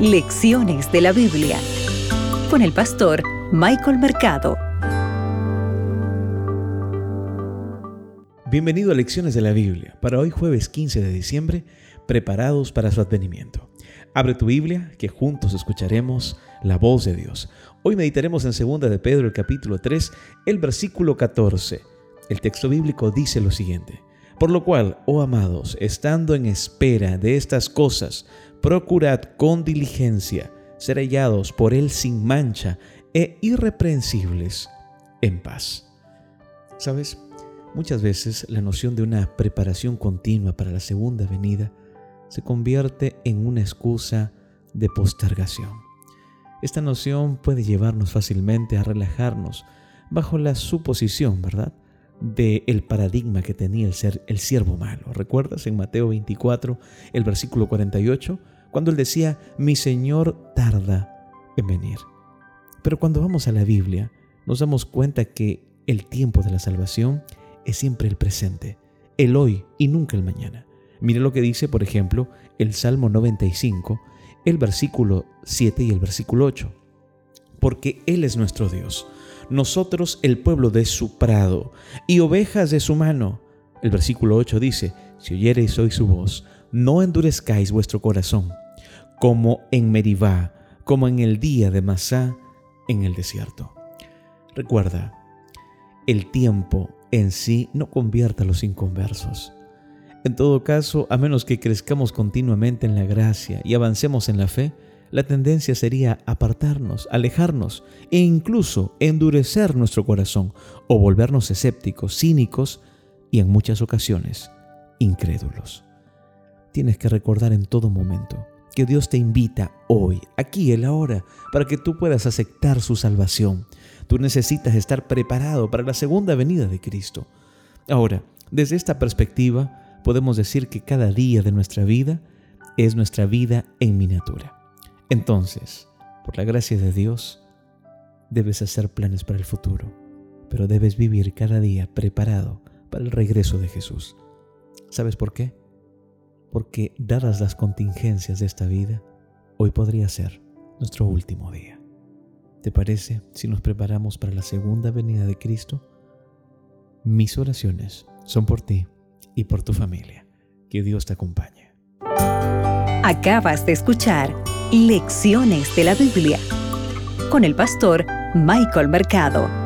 Lecciones de la Biblia con el pastor Michael Mercado. Bienvenido a Lecciones de la Biblia. Para hoy jueves 15 de diciembre, preparados para su advenimiento. Abre tu Biblia, que juntos escucharemos la voz de Dios. Hoy meditaremos en 2 de Pedro el capítulo 3, el versículo 14. El texto bíblico dice lo siguiente. Por lo cual, oh amados, estando en espera de estas cosas, procurad con diligencia ser hallados por Él sin mancha e irreprensibles en paz. ¿Sabes? Muchas veces la noción de una preparación continua para la segunda venida se convierte en una excusa de postergación. Esta noción puede llevarnos fácilmente a relajarnos bajo la suposición, ¿verdad?, del paradigma que tenía el, ser, el siervo malo. ¿Recuerdas en Mateo 24, el versículo 48, cuando él decía, mi Señor tarda en venir? Pero cuando vamos a la Biblia, nos damos cuenta que el tiempo de la salvación es siempre el presente, el hoy y nunca el mañana. Mire lo que dice, por ejemplo, el Salmo 95, el versículo 7 y el versículo 8. Porque Él es nuestro Dios nosotros el pueblo de su prado y ovejas de su mano. El versículo 8 dice, si oyereis hoy su voz, no endurezcáis vuestro corazón, como en Meribá, como en el día de Masá en el desierto. Recuerda, el tiempo en sí no convierta a los inconversos. En todo caso, a menos que crezcamos continuamente en la gracia y avancemos en la fe, la tendencia sería apartarnos, alejarnos e incluso endurecer nuestro corazón o volvernos escépticos, cínicos y en muchas ocasiones incrédulos. Tienes que recordar en todo momento que Dios te invita hoy, aquí, el ahora, para que tú puedas aceptar su salvación. Tú necesitas estar preparado para la segunda venida de Cristo. Ahora, desde esta perspectiva, podemos decir que cada día de nuestra vida es nuestra vida en miniatura. Entonces, por la gracia de Dios, debes hacer planes para el futuro, pero debes vivir cada día preparado para el regreso de Jesús. ¿Sabes por qué? Porque dadas las contingencias de esta vida, hoy podría ser nuestro último día. ¿Te parece si nos preparamos para la segunda venida de Cristo? Mis oraciones son por ti y por tu familia. Que Dios te acompañe. Acabas de escuchar Lecciones de la Biblia con el pastor Michael Mercado.